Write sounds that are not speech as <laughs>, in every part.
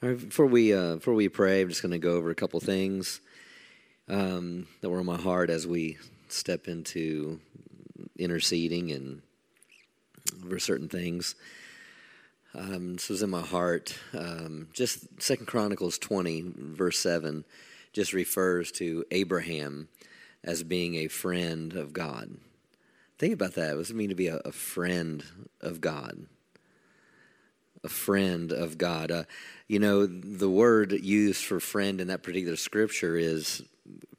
Before we uh, before we pray, I'm just going to go over a couple things um, that were on my heart as we step into interceding and over certain things. Um, this was in my heart. Um, just Second Chronicles 20, verse 7, just refers to Abraham as being a friend of God. Think about that. What does it mean to be a, a friend of God? A friend of God. Uh, you know, the word used for friend in that particular scripture is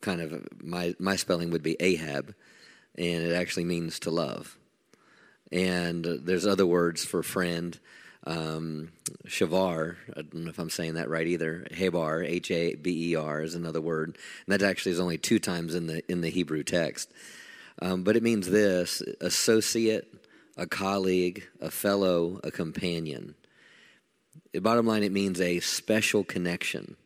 kind of my my spelling would be Ahab, and it actually means to love. And there's other words for friend. Um, Shavar, I don't know if I'm saying that right either. Habar, H A B E R, is another word, and that actually is only two times in the in the Hebrew text. Um, but it means this: associate, a colleague, a fellow, a companion. Bottom line, it means a special connection.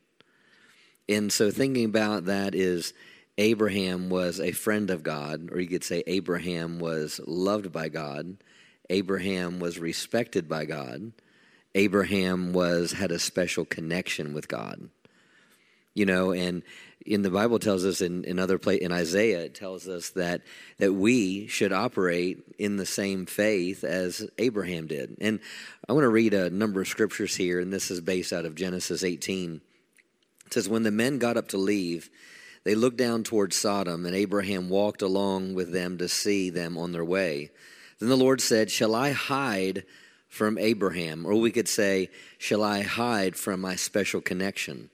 And so thinking about that is Abraham was a friend of God, or you could say Abraham was loved by God. Abraham was respected by God. Abraham was had a special connection with God. You know, and in the Bible tells us in, in other place in Isaiah it tells us that that we should operate in the same faith as Abraham did. And I want to read a number of scriptures here, and this is based out of Genesis 18. It says, When the men got up to leave, they looked down towards Sodom, and Abraham walked along with them to see them on their way. Then the Lord said, Shall I hide from Abraham? Or we could say, Shall I hide from my special connection?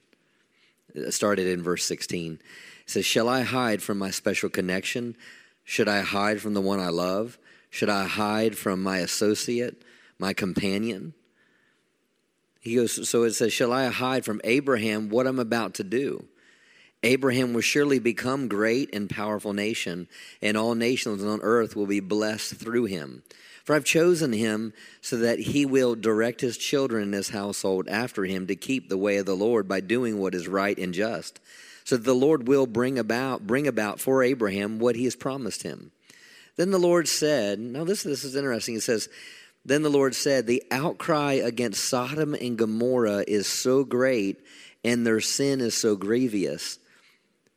Started in verse 16. It says, Shall I hide from my special connection? Should I hide from the one I love? Should I hide from my associate, my companion? He goes, So it says, Shall I hide from Abraham what I'm about to do? Abraham will surely become great and powerful nation, and all nations on earth will be blessed through him. For I've chosen him so that he will direct his children in his household after him to keep the way of the Lord by doing what is right and just, so that the Lord will bring about bring about for Abraham what he has promised him. Then the Lord said, now this, this is interesting. It says, Then the Lord said, The outcry against Sodom and Gomorrah is so great, and their sin is so grievous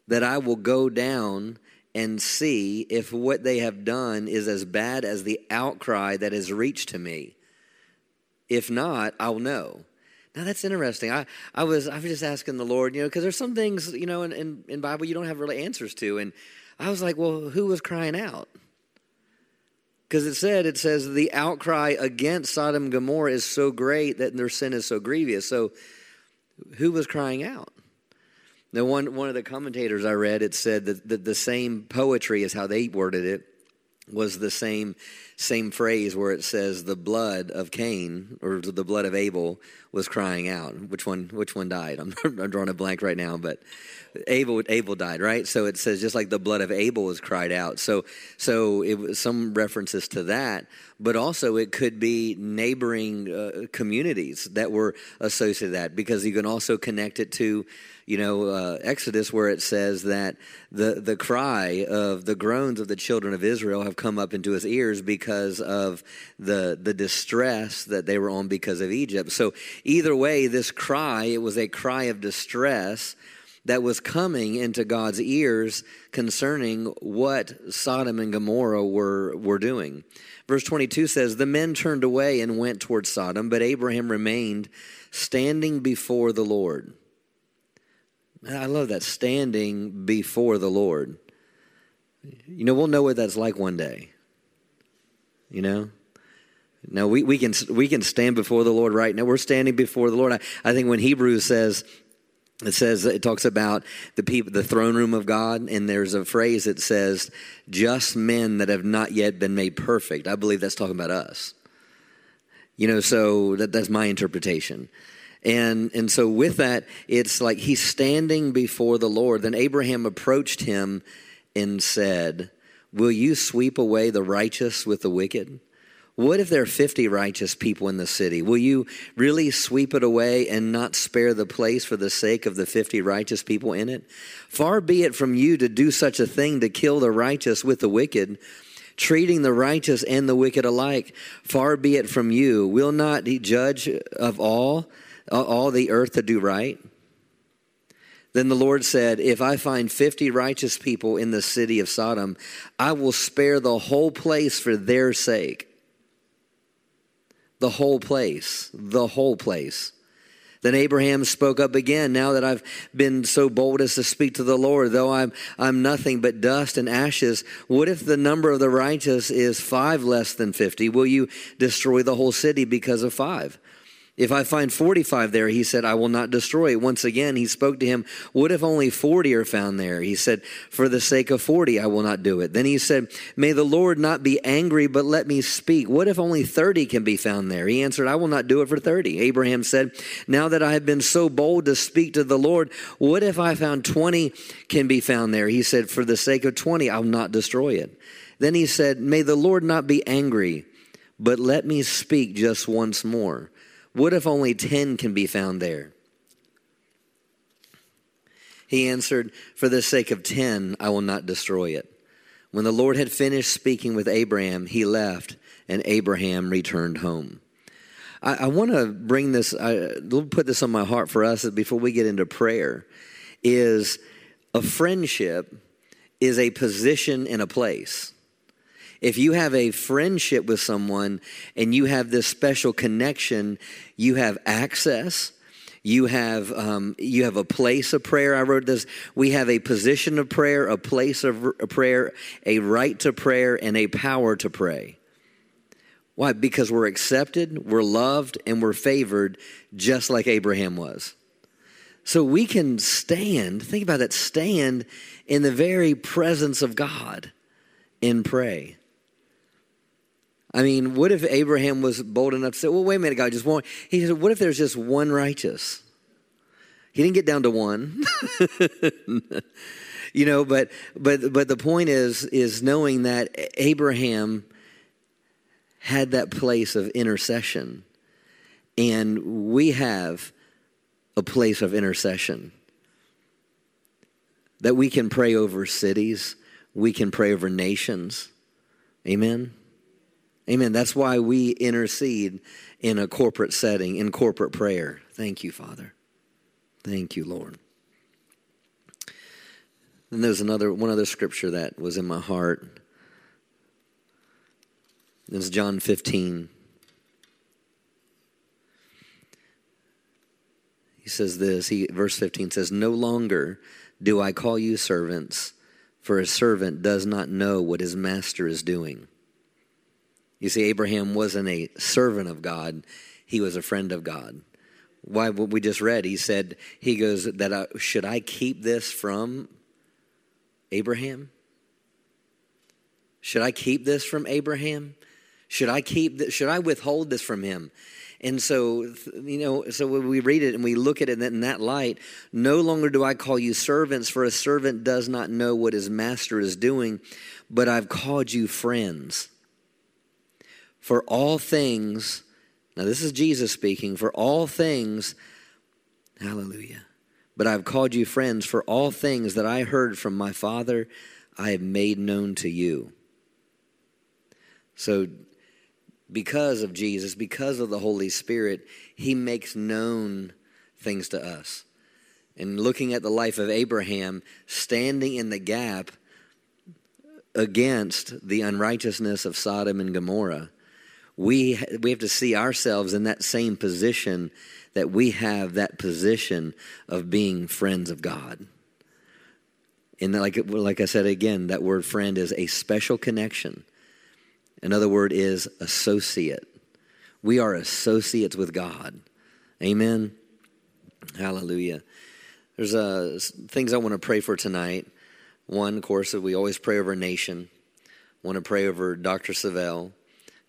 that I will go down and see if what they have done is as bad as the outcry that has reached to me. If not, I'll know. Now that's interesting. I, I was I was just asking the Lord, you know, because there's some things, you know, in, in, in Bible you don't have really answers to. And I was like, well, who was crying out? Because it said, it says, the outcry against Sodom and Gomorrah is so great that their sin is so grievous. So who was crying out? Now, one, one of the commentators I read, it said that, that the same poetry is how they worded it was the same same phrase where it says the blood of Cain or the blood of Abel was crying out. Which one? Which one died? I'm, <laughs> I'm drawing a blank right now, but Abel Abel died, right? So it says just like the blood of Abel was cried out. So so it was some references to that, but also it could be neighboring uh, communities that were associated with that because you can also connect it to you know, uh, Exodus, where it says that the, the cry of the groans of the children of Israel have come up into his ears because of the, the distress that they were on because of Egypt. So, either way, this cry, it was a cry of distress that was coming into God's ears concerning what Sodom and Gomorrah were, were doing. Verse 22 says, The men turned away and went toward Sodom, but Abraham remained standing before the Lord. I love that standing before the Lord. You know, we'll know what that's like one day. You know? Now we, we can we can stand before the Lord right now. We're standing before the Lord. I, I think when Hebrews says it says it talks about the people the throne room of God, and there's a phrase that says, just men that have not yet been made perfect. I believe that's talking about us. You know, so that, that's my interpretation. And, and so, with that, it's like he's standing before the Lord. Then Abraham approached him and said, Will you sweep away the righteous with the wicked? What if there are 50 righteous people in the city? Will you really sweep it away and not spare the place for the sake of the 50 righteous people in it? Far be it from you to do such a thing to kill the righteous with the wicked, treating the righteous and the wicked alike. Far be it from you. Will not he judge of all? All the earth to do right? Then the Lord said, If I find 50 righteous people in the city of Sodom, I will spare the whole place for their sake. The whole place, the whole place. Then Abraham spoke up again, Now that I've been so bold as to speak to the Lord, though I'm, I'm nothing but dust and ashes, what if the number of the righteous is five less than 50? Will you destroy the whole city because of five? If I find 45 there, he said, I will not destroy it. Once again, he spoke to him, What if only 40 are found there? He said, For the sake of 40, I will not do it. Then he said, May the Lord not be angry, but let me speak. What if only 30 can be found there? He answered, I will not do it for 30. Abraham said, Now that I have been so bold to speak to the Lord, what if I found 20 can be found there? He said, For the sake of 20, I will not destroy it. Then he said, May the Lord not be angry, but let me speak just once more. What if only 10 can be found there? He answered, For the sake of 10, I will not destroy it. When the Lord had finished speaking with Abraham, he left, and Abraham returned home. I, I want to bring this, I, put this on my heart for us before we get into prayer, is a friendship is a position in a place. If you have a friendship with someone and you have this special connection, you have access. You have um, you have a place of prayer. I wrote this. We have a position of prayer, a place of prayer, a right to prayer, and a power to pray. Why? Because we're accepted, we're loved, and we're favored, just like Abraham was. So we can stand. Think about that. Stand in the very presence of God and pray. I mean, what if Abraham was bold enough to say, well, wait a minute, God, just one? He said, what if there's just one righteous? He didn't get down to one. <laughs> you know, but but but the point is is knowing that Abraham had that place of intercession. And we have a place of intercession. That we can pray over cities, we can pray over nations. Amen. Amen. That's why we intercede in a corporate setting, in corporate prayer. Thank you, Father. Thank you, Lord. And there's another one other scripture that was in my heart. It's John 15. He says this, he verse 15 says, No longer do I call you servants, for a servant does not know what his master is doing you see, Abraham wasn't a servant of God, he was a friend of God. Why, what we just read, he said, he goes, that I, should I keep this from Abraham? Should I keep this from Abraham? Should I keep this, should I withhold this from him? And so, you know, so when we read it and we look at it in that light, no longer do I call you servants, for a servant does not know what his master is doing, but I've called you friends. For all things, now this is Jesus speaking, for all things, hallelujah. But I've called you friends, for all things that I heard from my Father, I have made known to you. So, because of Jesus, because of the Holy Spirit, He makes known things to us. And looking at the life of Abraham, standing in the gap against the unrighteousness of Sodom and Gomorrah, we, we have to see ourselves in that same position that we have that position of being friends of God. And like, like I said again, that word friend is a special connection. Another word is associate. We are associates with God. Amen. Hallelujah. There's uh, things I want to pray for tonight. One, of course, we always pray over nation. I want to pray over Dr. Savelle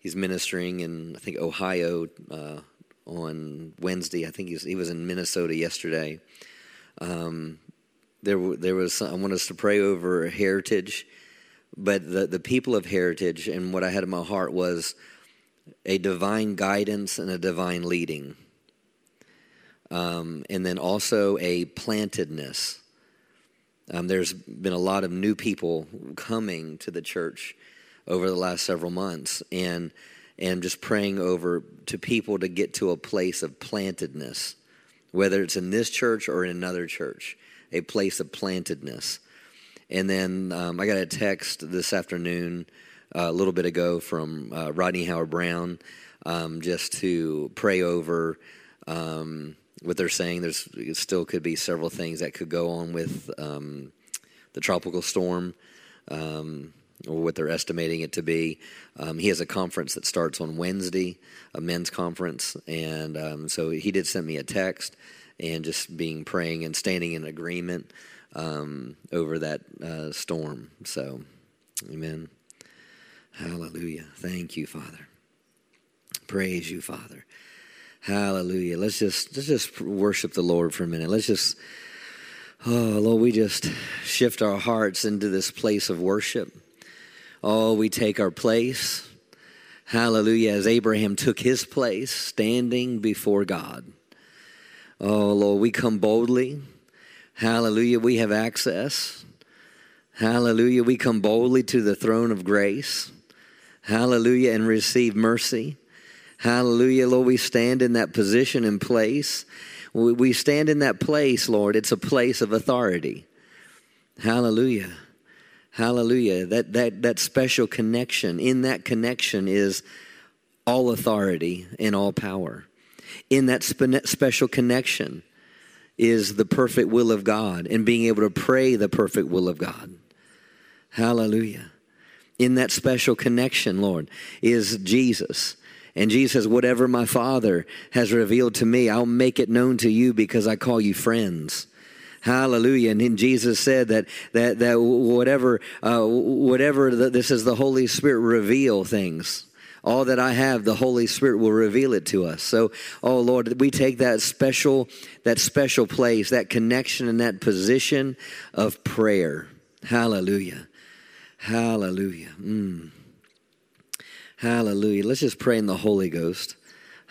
he's ministering in I think Ohio uh, on Wednesday. I think he was in Minnesota yesterday. Um, there, there was I want us to pray over heritage, but the the people of heritage and what I had in my heart was a divine guidance and a divine leading, um, and then also a plantedness. Um, there's been a lot of new people coming to the church over the last several months and and just praying over to people to get to a place of plantedness whether it's in this church or in another church, a place of plantedness. And then um, I got a text this afternoon, uh, a little bit ago, from uh, Rodney Howard-Browne, um, just to pray over um, what they're saying. There's still could be several things that could go on with um, the tropical storm. Um, or what they're estimating it to be. Um, he has a conference that starts on Wednesday, a men's conference, and um, so he did send me a text and just being praying and standing in agreement um, over that uh, storm. So, Amen. Hallelujah. Thank you, Father. Praise you, Father. Hallelujah. Let's just let's just worship the Lord for a minute. Let's just oh Lord, we just shift our hearts into this place of worship. Oh, we take our place. Hallelujah. As Abraham took his place, standing before God. Oh, Lord, we come boldly. Hallelujah. We have access. Hallelujah. We come boldly to the throne of grace. Hallelujah. And receive mercy. Hallelujah. Lord, we stand in that position and place. We stand in that place, Lord. It's a place of authority. Hallelujah. Hallelujah. That, that, that special connection, in that connection is all authority and all power. In that spe- special connection is the perfect will of God and being able to pray the perfect will of God. Hallelujah. In that special connection, Lord, is Jesus. And Jesus says, Whatever my Father has revealed to me, I'll make it known to you because I call you friends. Hallelujah. And then Jesus said that, that, that whatever, uh, whatever the, this is the Holy Spirit reveal things. All that I have, the Holy Spirit will reveal it to us. So, oh Lord, we take that special, that special place, that connection and that position of prayer. Hallelujah. Hallelujah. Mm. Hallelujah. Let's just pray in the Holy Ghost.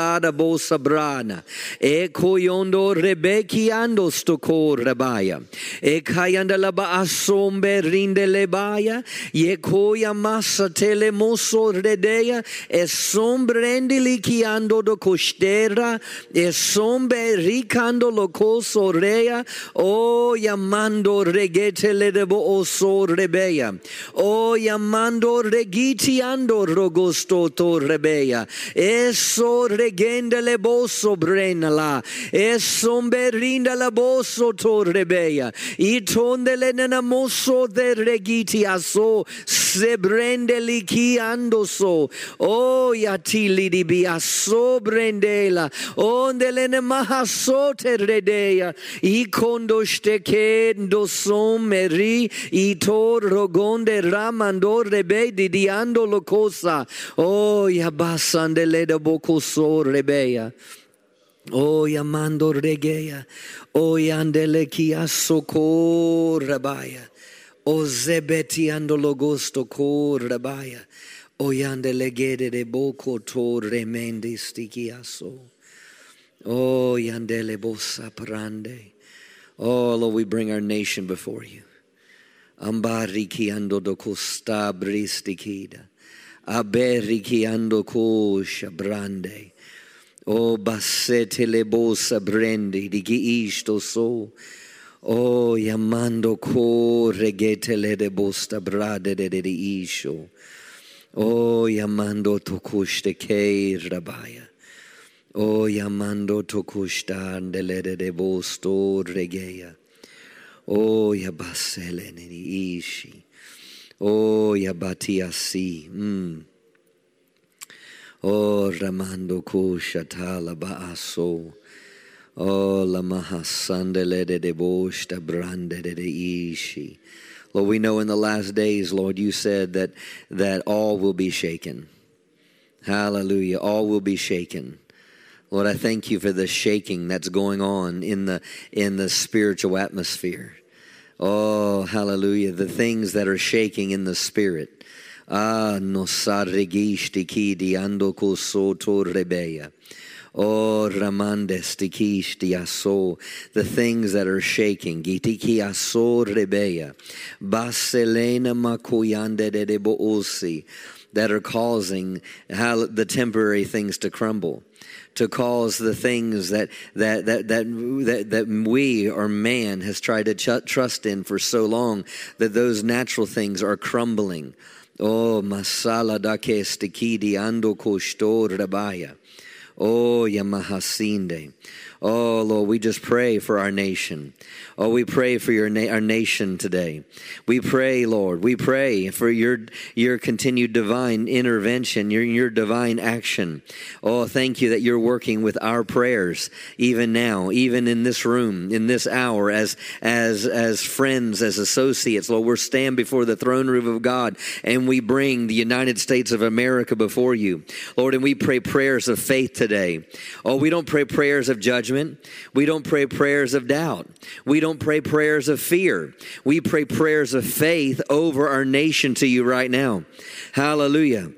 baasom berinda lada bosa brana. E koyondo rebekiando stoko rabaya. E kayanda laba asombe rinde lebaya. Ye koya masa tele moso redeya. E sombrende likiando do costera. E sombe ricando lo coso rea. O yamando regete le debo oso rebeya. O yamando regitiando rogosto to rebeya. Eso regenda le bosso brenala e somberinda la bosso torrebeia. I tonde le mosso de regiti aso se brende li chi ando so. O yatili di bia so brendela. Onde le ne mahaso te redeia i kondo stekendo sommeri. I tor rogonde ramando rebe di diando lo cosa o ya basande le da bocoso so rebeya. O yamando regeya. O yandele kia soko rabaya. O zebeti ando logosto ko rabaya. O yandele gede de boko to remendi stikiaso. O yandele bosa prande. Oh Lord, we bring our nation before you. Ambariki ando do costa bristikida. Aberiki ando kosha brande. O bassete le bosa brendi di chi isto so. O yamando ko regete le de bosta brade de de isho. O yamando tokushte ke rabaya. O yamando tokushta le de bosto regeya. O yabasele ni ishi. O yabatiasi. Mm. Oh, Ramando Kushatala Baaso. Oh, la mahasandele de deboshta brande de ishi. Lord, we know in the last days, Lord, you said that, that all will be shaken. Hallelujah. All will be shaken. Lord, I thank you for the shaking that's going on in the in the spiritual atmosphere. Oh, hallelujah. The things that are shaking in the spirit. Ah, no sarregishti ki diando soto rebeya. Oh, ramandes tikishti aso, the things that are shaking. Gitiki aso rebeya. Baselena makuyande de osi, that are causing the temporary things to crumble to cause the things that that that that that, that we or man has tried to ch- trust in for so long that those natural things are crumbling. Oh, masala dake stikidi ando kostor rabaya. Oh, yamahasinde. Oh, Lord, we just pray for our nation. Oh, we pray for your na- our nation today. We pray, Lord, we pray for your your continued divine intervention, your your divine action. Oh, thank you that you're working with our prayers even now, even in this room, in this hour as as as friends, as associates. Lord, we're stand before the throne room of God and we bring the United States of America before you. Lord, and we pray prayers of faith today. Oh, we don't pray prayers of judgment. We don't pray prayers of doubt. We don't don't pray prayers of fear. We pray prayers of faith over our nation to you right now. Hallelujah.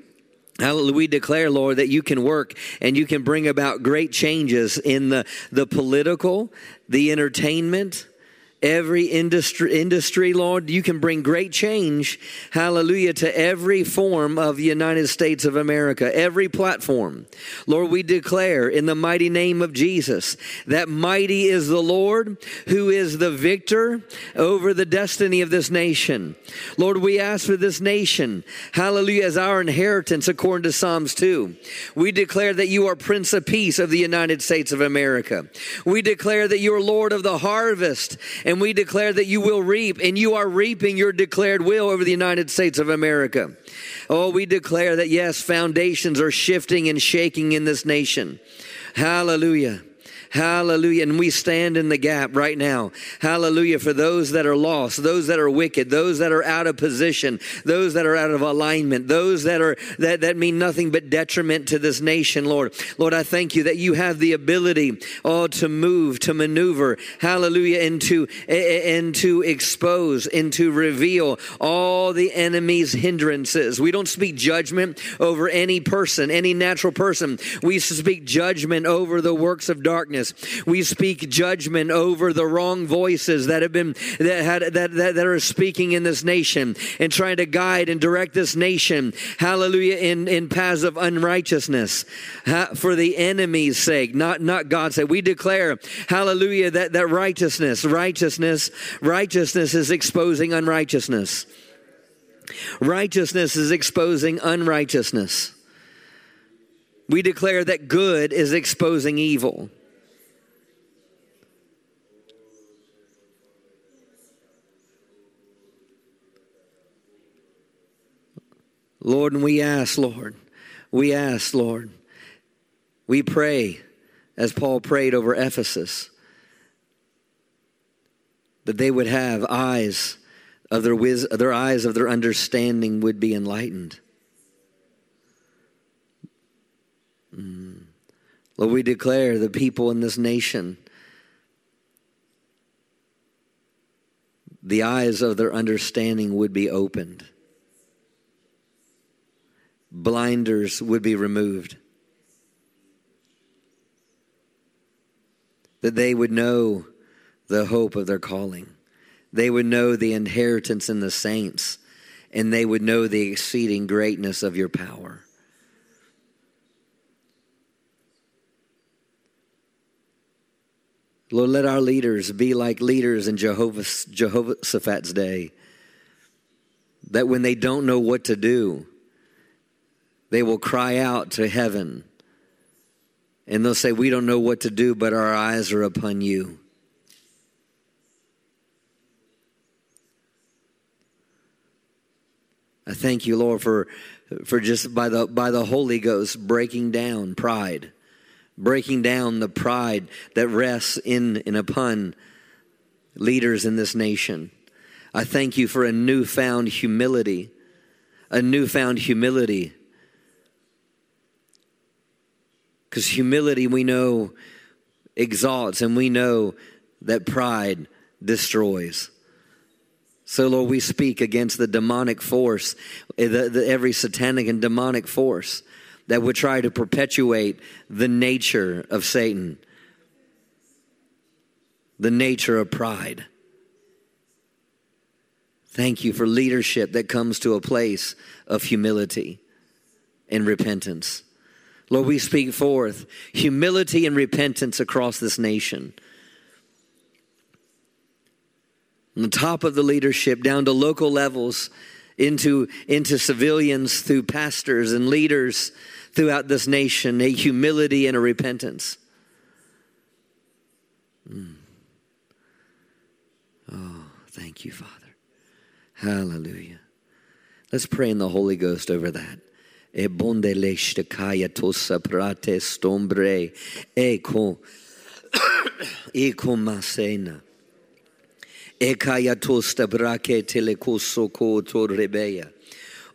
Hallelujah. We declare, Lord, that you can work and you can bring about great changes in the, the political, the entertainment, every industry, industry, Lord. You can bring great change, hallelujah, to every form of the United States of America, every platform. Lord, we declare in the mighty name of Jesus that mighty is the Lord who is the victor over the destiny of this nation. Lord, we ask for this nation, hallelujah, as our inheritance according to Psalms 2. We declare that you are Prince of Peace of the United States of America. We declare that you are Lord of the harvest and and we declare that you will reap, and you are reaping your declared will over the United States of America. Oh, we declare that yes, foundations are shifting and shaking in this nation. Hallelujah. Hallelujah. And we stand in the gap right now. Hallelujah. For those that are lost, those that are wicked, those that are out of position, those that are out of alignment, those that are, that, that mean nothing but detriment to this nation, Lord. Lord, I thank you that you have the ability, oh, to move, to maneuver. Hallelujah. And to, and to expose and to reveal all the enemy's hindrances. We don't speak judgment over any person, any natural person. We speak judgment over the works of darkness darkness. We speak judgment over the wrong voices that have been that had that, that, that are speaking in this nation and trying to guide and direct this nation. Hallelujah in in paths of unrighteousness for the enemy's sake, not not God's sake. We declare, Hallelujah, that that righteousness, righteousness, righteousness is exposing unrighteousness. Righteousness is exposing unrighteousness. We declare that good is exposing evil. Lord, and we ask, Lord, we ask, Lord, we pray as Paul prayed over Ephesus that they would have eyes of their wis- their eyes of their understanding would be enlightened. Mm. Lord, we declare the people in this nation the eyes of their understanding would be opened blinders would be removed. That they would know the hope of their calling. They would know the inheritance in the saints, and they would know the exceeding greatness of your power. Lord, let our leaders be like leaders in Jehovah's, Jehoshaphat's day. That when they don't know what to do, they will cry out to heaven and they'll say, We don't know what to do, but our eyes are upon you. I thank you, Lord, for, for just by the, by the Holy Ghost breaking down pride, breaking down the pride that rests in and upon leaders in this nation. I thank you for a newfound humility, a newfound humility Because humility, we know, exalts, and we know that pride destroys. So, Lord, we speak against the demonic force, eh, the, the, every satanic and demonic force that would try to perpetuate the nature of Satan, the nature of pride. Thank you for leadership that comes to a place of humility and repentance. Lord, we speak forth humility and repentance across this nation. From the top of the leadership down to local levels, into, into civilians, through pastors and leaders throughout this nation, a humility and a repentance. Mm. Oh, thank you, Father. Hallelujah. Let's pray in the Holy Ghost over that. Ebondeleshtakaya tosa prate stombre. Eko <coughs> eko masena. Ekaya tosta brake telekoso ko torrebeya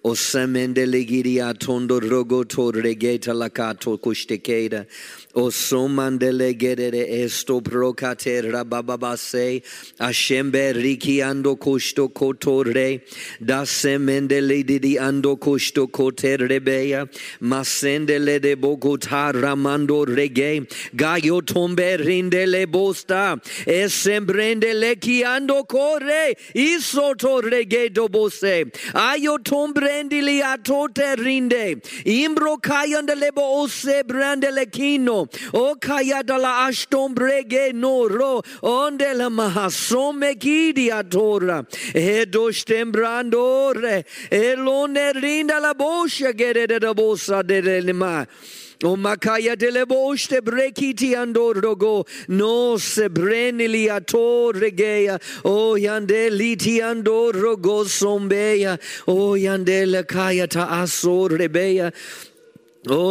o semende legiria tondo rogo to regeta lakato kushtekeda o somandele gedere esto prokate rabababase ashembe riki ando kushto kotore da semendele didi ando kushto kote rebeya masendele de bogota ramando rege gayo tombe rindele bosta esembrendele ki ando kore isoto rege dobose ayo tombrendili atote rinde imbro kayandele ose brandele kino o kayadala ashtom brege noro onde la mahasome kidi atora. Edo stembrandore elone rinda la bosha gere de la bosa de lima O makaya de leboste brekiti andorogo no se brenili ato regeya o yande liti andorogo sombeya o yande la kaya ta aso rebeya Oh.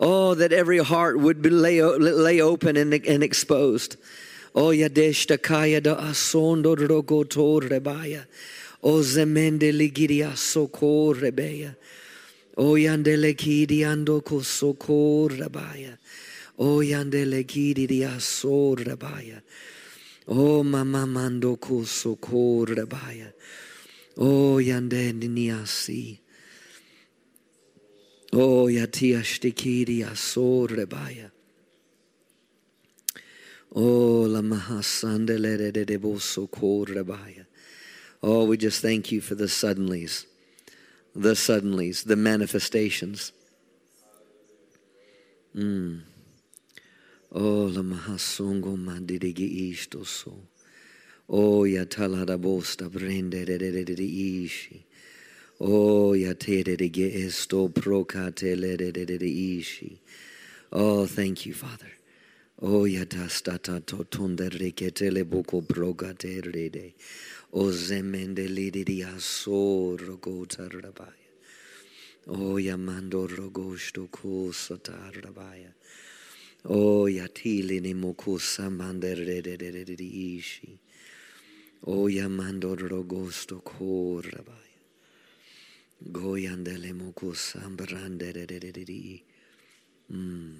Oh, that every heart would be lay, lay open and, and exposed. Oh, yadeshta kaya da asondo rogo to rebaya. Oh, zemende ligiria soko rebeya. Oh, yandele kidi ando ko soko rebaya. Oh, yandele kidi dia so rebaya. Oh, mama mando ko soko rebaya. Oh, yande niasi. Oh, yatia stikiri asor rebaya. Oh, la mahasandele de deboso kor rebaya. Oh, we just thank you for the suddenlies, the suddenlies, the manifestations. Mm. Oh, la mahasongo mandirigi isto so. Oh, ya talada bosta brende de de de de ishi. Oh, ya te de de ge esto procate le de de de de ishi. Oh, thank you, Father. Oh, ya ta to tonde rekete le boko brogate rede. Oh, zemende lidi di aso rogota rabaya. Oh, ya mando rogosto ko satar rabaya. Oh, ya tili ni moku samande rede de de de ishi. O yamando rogosto korabaya. Goyandele mokus ambrande de Mm.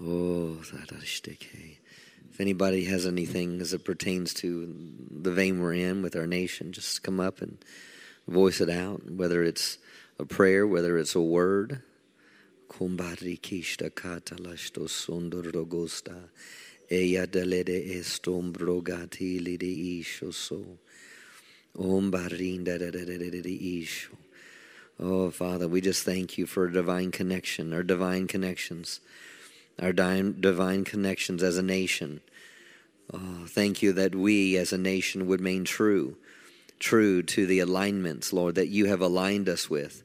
Oh, that If anybody has anything as it pertains to the vein we're in with our nation, just come up and voice it out, whether it's a prayer, whether it's a word. Kumbari kishta kata lashto sundur rogosta. Eya delede estom brogati lide isho so. Om barinda isho. Oh, Father, we just thank you for a divine connection, our divine connections, our divine connections as a nation. Oh, thank you that we as a nation would remain true, true to the alignments, Lord, that you have aligned us with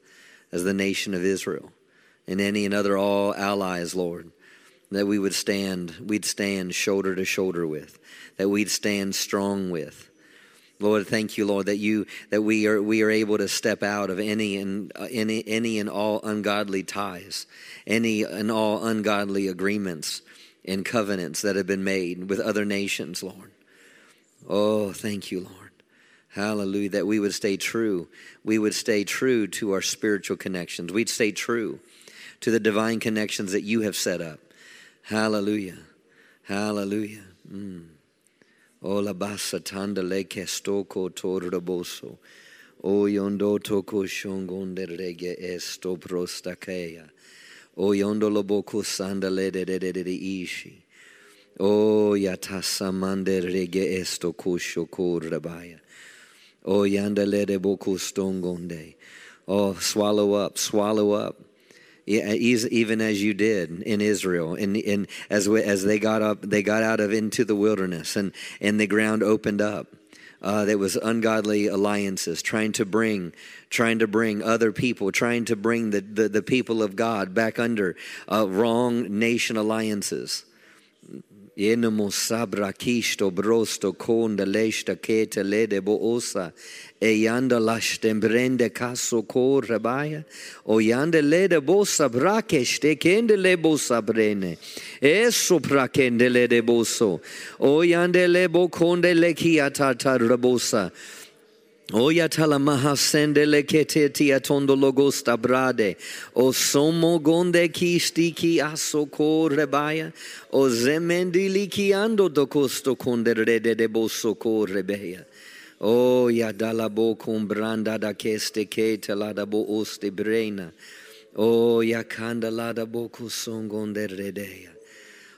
as the nation of Israel and any and other all allies, Lord that we would stand, we'd stand shoulder to shoulder with, that we'd stand strong with. Lord, thank you, Lord, that you that we are we are able to step out of any and uh, any any and all ungodly ties, any and all ungodly agreements and covenants that have been made with other nations, Lord. Oh, thank you, Lord. Hallelujah. That we would stay true. We would stay true to our spiritual connections. We'd stay true to the divine connections that you have set up. Hallelujah. Hallelujah. Mm. Ola basa tanda leke stoko torraboso. O yondo toko shongonde rege esto prostakeya. O yondo loboko sanda lede de de de ishi. O yatasa mande rege esto kusho korabaya. O yanda lede boku stongonde. Oh, swallow up, swallow up even as you did in Israel, and, as as they got up, they got out of into the wilderness, and and the ground opened up. Uh, there was ungodly alliances trying to bring trying to bring other people trying to bring the, the, the people of god back under uh, wrong nation alliances Yenemo sabra kisto brosto konda lesta kete lede bo osa. E yanda lashtem brende kaso ko rabaya o yanda lede bo sabra keste kende le bo sabrene. E sopra kende lede boso o yanda le bo konde le kiata rabosa Oya talamaha sendele kete tia tondo logosta brade. O somo gonde kisti ki aso ko rebaya. O zemendili ki ando dokosto konde rede de boso ko rebeya. O ya dala bo branda da keste kete la da bo oste brena. O ya kanda la da bo kusongonde redeya.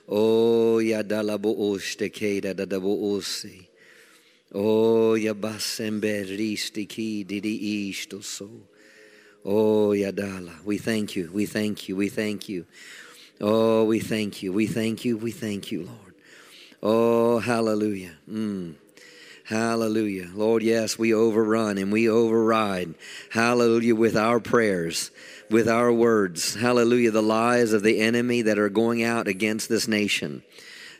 O ya dala bo oste keda da da bo osi. Oh, risti didi. Oh, yadala. We thank you. We thank you. We thank you. Oh, we thank you. We thank you. We thank you, Lord. Oh, hallelujah. Mm. Hallelujah. Lord, yes, we overrun and we override. Hallelujah with our prayers, with our words. Hallelujah. The lies of the enemy that are going out against this nation.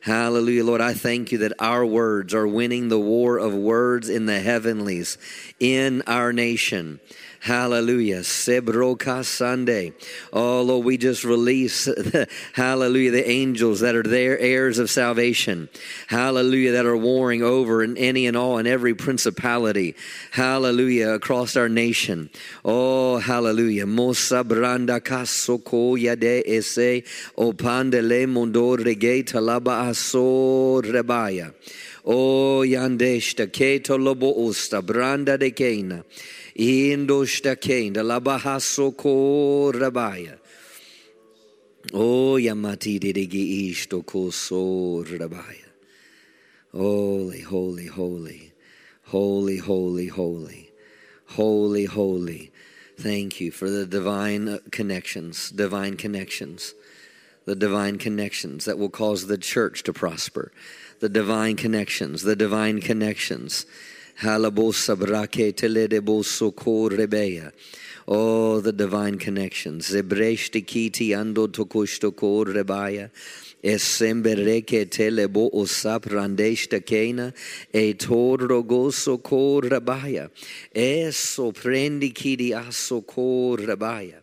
Hallelujah, Lord. I thank you that our words are winning the war of words in the heavenlies in our nation. Hallelujah. Sebroka Sunday. Oh, Lord, we just release, <laughs> hallelujah, the angels that are there, heirs of salvation. Hallelujah, that are warring over in any and all and every principality. Hallelujah, across our nation. Oh, hallelujah. Mosa branda kasoko yade ese opandele mundo rege talaba aso rebaya. Oh, yandeshta keto lobo usta branda de keina. Indo stakenda labahaso ko rabaya. Oh yamati didigi isto koso rabaya. Holy, holy, holy, holy, holy, holy, holy, holy. Thank you for the divine uh, connections, divine connections, the divine connections that will cause the church to prosper, the divine connections, the divine connections teledeboso ko rebeya. Oh, the divine connections. Zebreshti kiti ando tokushto ko rebaya. Esembereke telebo osap randeshta kena. E torro goso ko rebaya. Eso prendi kidi aso ko rebaya.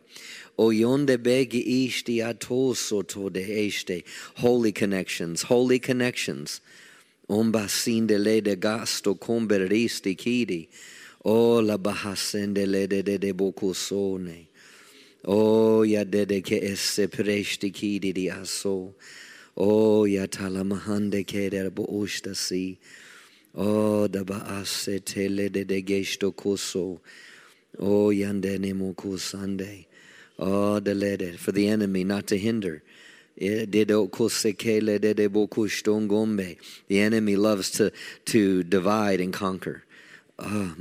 Oyonde begi ishti atoso to de. Holy connections, holy connections. De gasto comberisti kidi. O la bahasende le de de de bocusone. O ya de de esse presti kidi di aso. O ya der. O da tele de de gesto kuso. O yandene mokusande. Oh, the lede for the enemy not to hinder. The enemy loves to, to divide and conquer. Ah,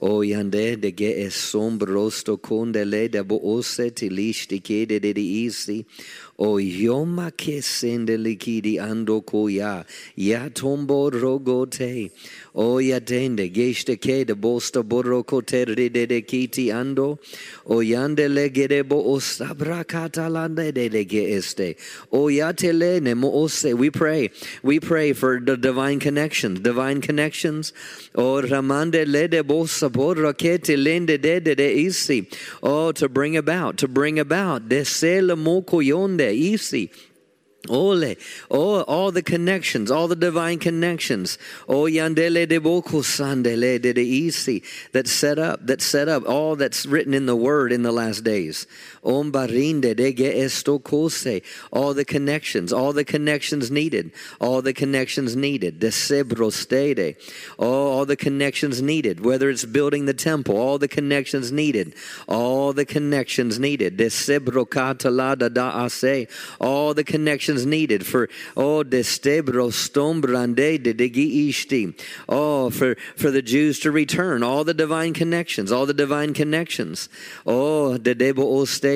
O yande de ge es sombrosto conde le de bo ose ti listi ke de isi. O yoma ke sende likidi ando koya. Ya tombo rogote. O ya dende geste ke de bosta borro kote de de kiti ando. O yande le gede bo osabra katalande de de ge este. O ya ne mo ose. We pray. We pray for the divine connections. Divine connections. O ramande le de bosa Oh, to bring about, to bring about. Isi. Ole, oh, all the connections, all the divine connections. Oh, yandele de boku sandele de isi that set up, that set up all that's written in the word in the last days. Om barinde de esto kose. All the connections, all the connections needed, all the connections needed. De sebro stede. Oh, all the connections needed, whether it's building the temple, all the connections needed, all the connections needed. De sebro katalada da ase. All the connections needed for oh destebro stombrande de degi ishti. Oh, for for the Jews to return, all the divine connections, all the divine connections. Oh, de debo oste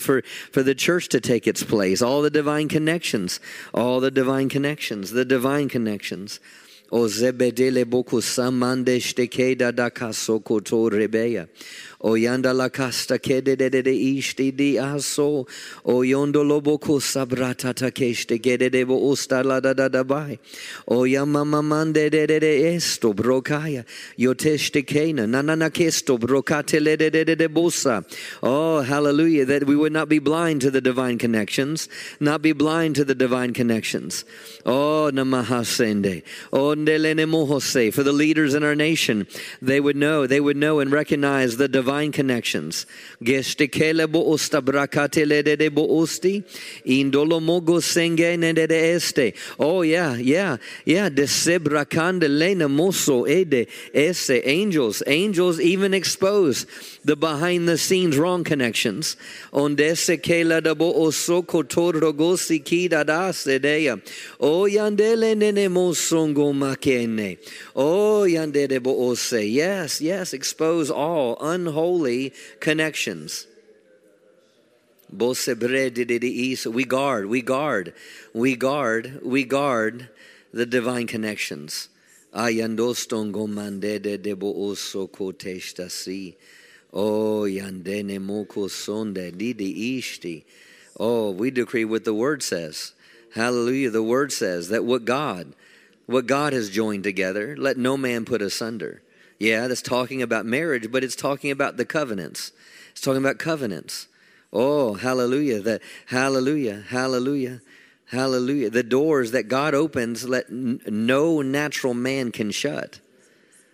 for for the church to take its place, all the divine connections, all the divine connections, the divine connections. O zebedele boku samande stekeda da kasoko to rebeya. O yanda la casta kede de de de ishti di aso. O yondo lobo ko sabrata takeshte gede de bo usta la da da da bai. O yamama mande de de de esto brokaya. Yoteshte kena nanana kesto brokate le de de de de bosa. Oh, hallelujah, that we would not be blind to the divine connections, not be blind to the divine connections. Oh, namahasende. Oh, ndelene mohose. For the leaders in our nation, they would know, they would know and recognize the divine divine connections. Gestikele bo osta brakatele de de bo osti. Indolo mogo senge ne de de este. Oh yeah, yeah, yeah. De sebrakande lena moso ede ese. Angels, angels even expose the behind the scenes wrong connections. Onde se kela da bo oso kida da sedeya. Oh yandele nene mosongo makene. Oh yandere bo ose. Yes, yes. Expose all unholy holy connections. We guard, we guard, we guard, we guard the divine connections. Oh, yandene moko sonde didi ishti. Oh, we decree what the word says. Hallelujah. The word says that what God, what God has joined together, let no man put asunder. Yeah, that's talking about marriage, but it's talking about the covenants. It's talking about covenants. Oh, hallelujah. That hallelujah, hallelujah, hallelujah. The doors that God opens let n- no natural man can shut.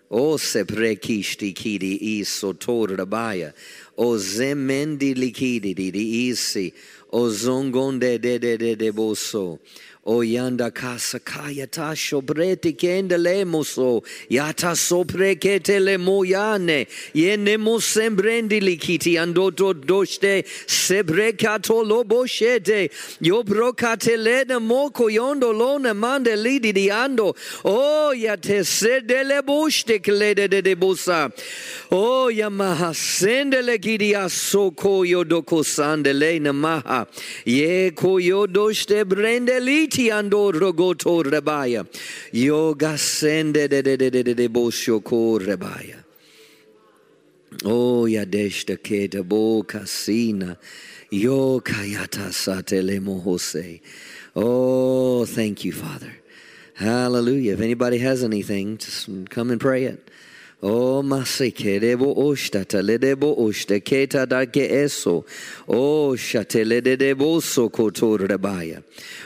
Oh, o seprekishti kidi iso torabaya. O oh, zemendi likidi di isi. O oh, zongonde de de de de boso. O yanda casa kaya ta shobrete kende le moso. Yata sopre kete le moyane. Yene mo sembrendi likiti andoto doste sebre kato lobo shete yo brokate le na moko yondo lona mande lidi di ando. O yate sede le boste klede de de bosa o yamaha sende le gidi asoko yodoko sande le namaha ye ko yodoste brende liti Iti ando rogoto rebaya. Yoga sende de de de de de de boshoko rebaya. Oh yadeshta keta bo kasina. Yo kayata satele mohose. Oh, thank you, Father. Hallelujah. If anybody has anything, just come and pray it. Masike debo oshtata ledebo oshte keta da ke eso. Oh, shate ledebo so kotor rebaya.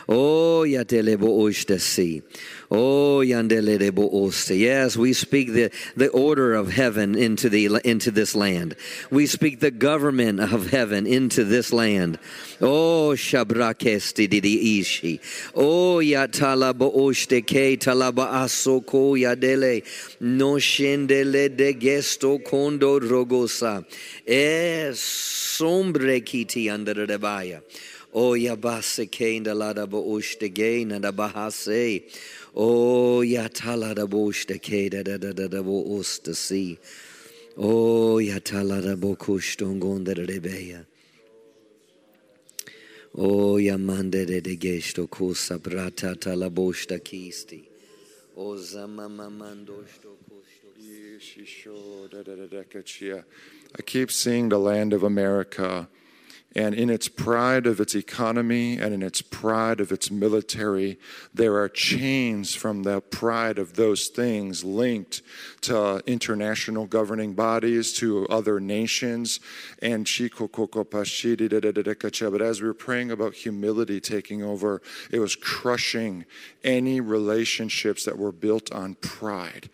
Oh, yatelebo oshtasi. Oh. Yes, we speak the, the order of heaven into the into this land. We speak the government of heaven into this land. Oh, shabrakesti didi ishi. Oh, yatalaba oshte ke talaba asoko yadele. No shendele de gesto kondo rogosa. Es sombre kiti under the baya. Oh, yabase ke indalada bo oshte ge na da bahase. Oh, yatala da boshta ke da da da da da bo osta si. Oh, yatala da bo kushtongon da rebeya. Oh, yamande de de gesto kusa brata tala boshta kisti. Oh, zamamamando sto I keep seeing the land of America And in its pride of its economy and in its pride of its military, there are chains from the pride of those things linked to uh, international governing bodies, to other nations. And but as we were praying about humility taking over, it was crushing any relationships that were built on pride.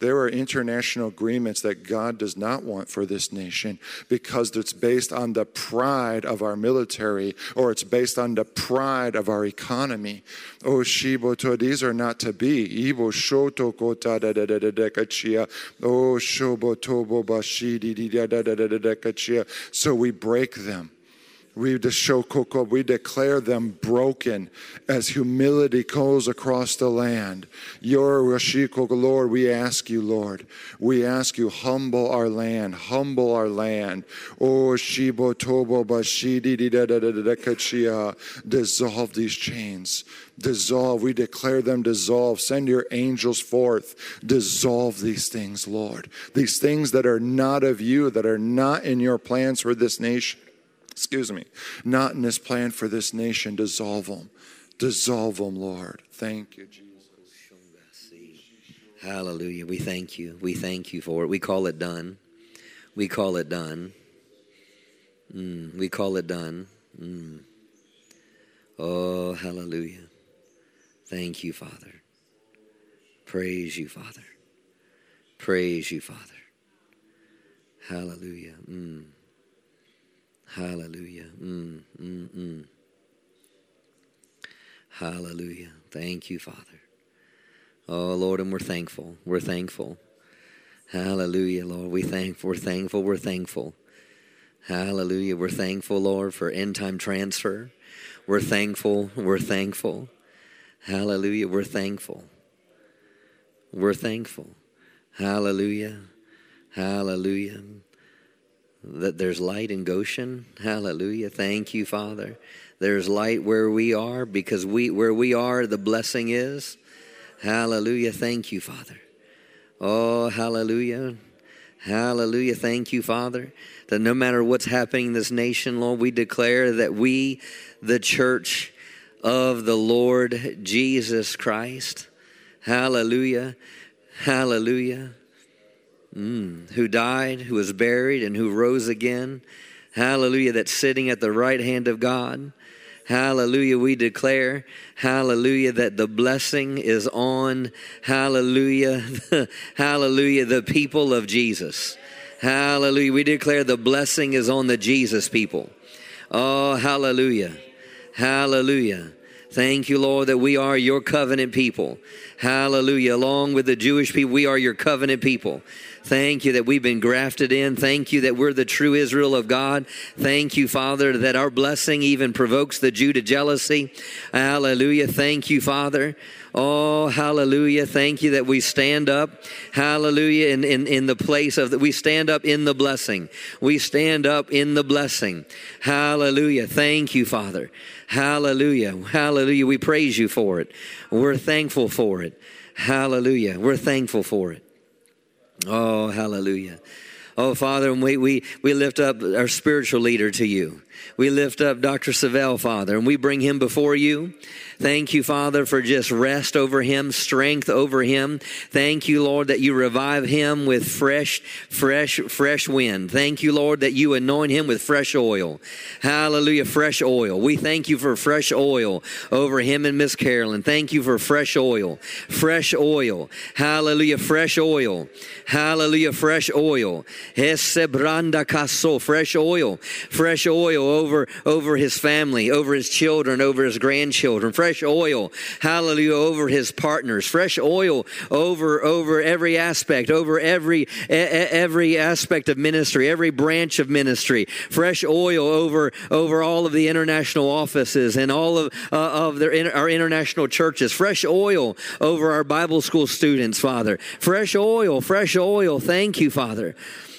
There are international agreements that God does not want for this nation because it's based on the pride of our military or it's based on the pride of our economy. Oh, Shiboto, these are not to be. Ibo Shoto Kota da da da da da kachia. Oh, Shobotobo Bashidi da da da da da da kachia. So we break them we we declare them broken as humility goes across the land. Your Rashiko, Lord, we ask you, Lord, we ask you, humble our land, humble our land. Oh, Shibo Tobo Bashidi da da da da kachia, dissolve these chains. Dissolve. We declare them dissolve. Send your angels forth. Dissolve these things, Lord. These things that are not of you, that are not in your plans for this nation excuse me, not in this plan for this nation. Dissolve them. Dissolve them, Lord. Thank you, Jesus. Hallelujah. We thank you. We thank you for it. We call it done. We call it done. Mm, we call it done. Mm. Oh, hallelujah. Thank you, Father. Praise you, Father. Praise you, Father. Hallelujah. Mm. Hallelujah. Mm, mm, mm. Hallelujah. Thank you, Father. Oh, Lord, and we're thankful. We're thankful. Hallelujah, Lord. We thank, we're thankful. We're thankful. Hallelujah. We're thankful, Lord, for end time transfer. We're thankful. We're thankful. Hallelujah. We're thankful. We're thankful. Hallelujah. Hallelujah that there's light in Goshen. Hallelujah. Thank you, Father. There's light where we are because we where we are the blessing is. Hallelujah. Thank you, Father. Oh, hallelujah. Hallelujah. Thank you, Father. That no matter what's happening in this nation, Lord, we declare that we, the church of the Lord Jesus Christ, hallelujah, hallelujah, Mm, who died, who was buried, and who rose again. Hallelujah, that's sitting at the right hand of God. Hallelujah, we declare, hallelujah, that the blessing is on, hallelujah, <laughs> hallelujah, the people of Jesus. Hallelujah, we declare the blessing is on the Jesus people. Oh, hallelujah, hallelujah. Thank you, Lord, that we are your covenant people. Hallelujah. Along with the Jewish people, we are your covenant people. Thank you that we've been grafted in. Thank you that we're the true Israel of God. Thank you, Father, that our blessing even provokes the Jew to jealousy. Hallelujah. Thank you, Father. Oh, hallelujah. Thank you that we stand up, hallelujah, in, in, in the place of that. We stand up in the blessing. We stand up in the blessing. Hallelujah. Thank you, Father. Hallelujah. Hallelujah. We praise you for it. We're thankful for it. Hallelujah. We're thankful for it. Oh, hallelujah. Oh, Father, we, we, we lift up our spiritual leader to you. We lift up Dr. Savelle, Father, and we bring him before you. Thank you, Father, for just rest over him, strength over him. Thank you, Lord, that you revive him with fresh, fresh, fresh wind. Thank you, Lord, that you anoint him with fresh oil. Hallelujah, fresh oil. We thank you for fresh oil over him and Miss Carolyn. Thank you for fresh oil. Fresh oil. Hallelujah, fresh oil. Hallelujah, fresh oil. Fresh oil. Fresh oil over, over his family, over his children, over his grandchildren. Fresh oil, hallelujah, over his partners, fresh oil over, over every aspect, over every, every aspect of ministry, every branch of ministry, fresh oil over, over all of the international offices and all of, uh, of their, our international churches, fresh oil over our Bible school students, Father, fresh oil, fresh oil. Thank you, Father.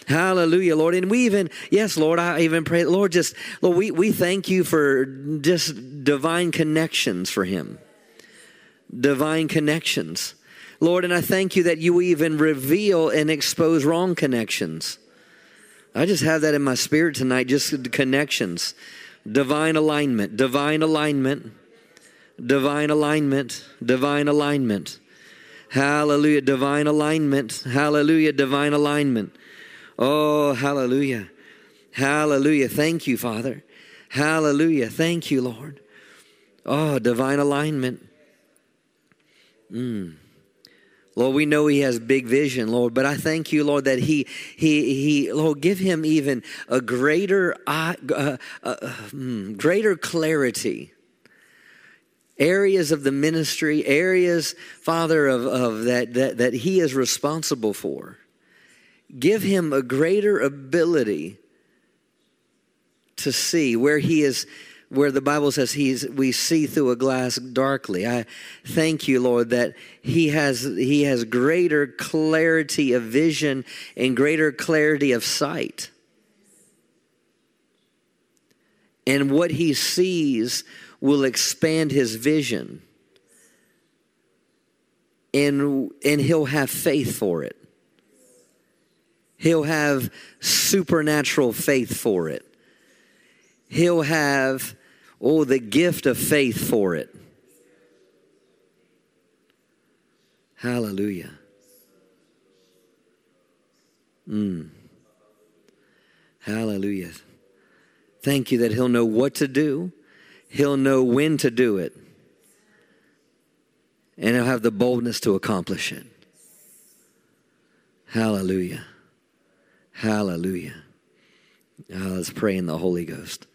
Hallelujah, Lord. And we even, yes, Lord, I even pray, Lord, just, Lord, we, we thank you for just divine connections for him. Divine connections. Lord, and I thank you that you even reveal and expose wrong connections. I just have that in my spirit tonight, just connections, divine alignment, divine alignment, divine alignment, divine alignment. Hallelujah, divine alignment. Hallelujah, divine alignment. Oh, hallelujah. Hallelujah. Thank you, Father. Hallelujah. Thank you, Lord. Oh, divine alignment. Mm. Lord, we know he has big vision, Lord, but I thank you, Lord, that he, he, he, Lord, give him even a greater, uh, uh, mm, greater clarity. Areas of the ministry, areas, Father, of, of that, that, that he is responsible for. Give him a greater ability to see where he is where the Bible says he's we see through a glass darkly. I thank you, Lord, that he has he has greater clarity of vision and greater clarity of sight. And what he sees will expand his vision. And and he'll have faith for it. He'll have supernatural faith for it. He'll have Oh, the gift of faith for it. Hallelujah. Mm. Hallelujah. Thank you that He'll know what to do, He'll know when to do it, and He'll have the boldness to accomplish it. Hallelujah. Hallelujah. Oh, let's pray in the Holy Ghost.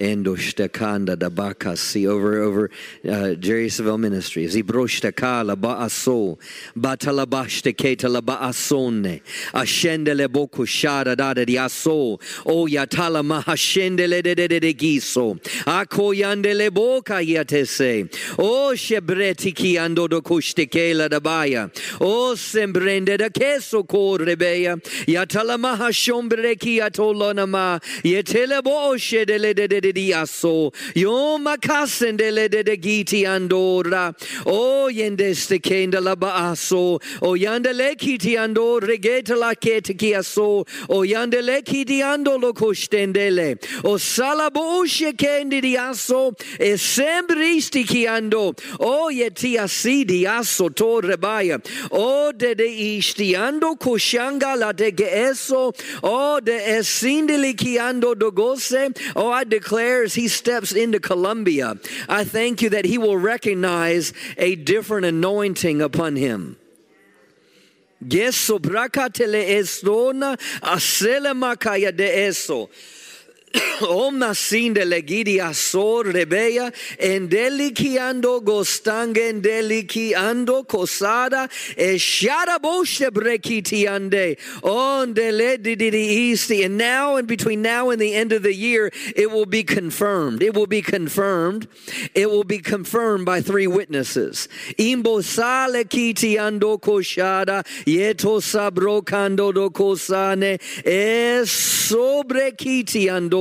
Endostakanda da bakasi over over uh, Jerry Savelle Ministries. Ibrostakala baaso batalabashte ketala baasone ashendele boku shada da de aso. O yatala mahashendele de de de de giso. Ako yandele boka yatese. O shebreti ki ando do kushtekela da baya. O sembrende da keso korrebeya yatala mahashombre ki atolona ma. Yetele bo shedele de de de diaso yo makasendele de de giti andora o yendeste kenda la baaso o yandele kiti ando regeta la kete kiaso o yandele kiti ando lo kostendele o salabo ushe kendi diaso e sembristi ki ando o yeti asidi aso torre baya o de de isti ando koshanga la de geeso o de esindili ki ando dogose. O I declare he steps into Colombia, I thank you that he will recognize a different anointing upon him. Geso brakatele esdona asele makaya de eso. <coughs> Omna sinde legidi asor rebeya endeliki ando gostange endeliki ando kosada e shara boshe brekiti ande. On deledidi isti and now and between now and the end of the year it will be confirmed. It will be confirmed. It will be confirmed by three witnesses. Imbo sale kiti ando koshada yeto sabro kando do kosane e sobre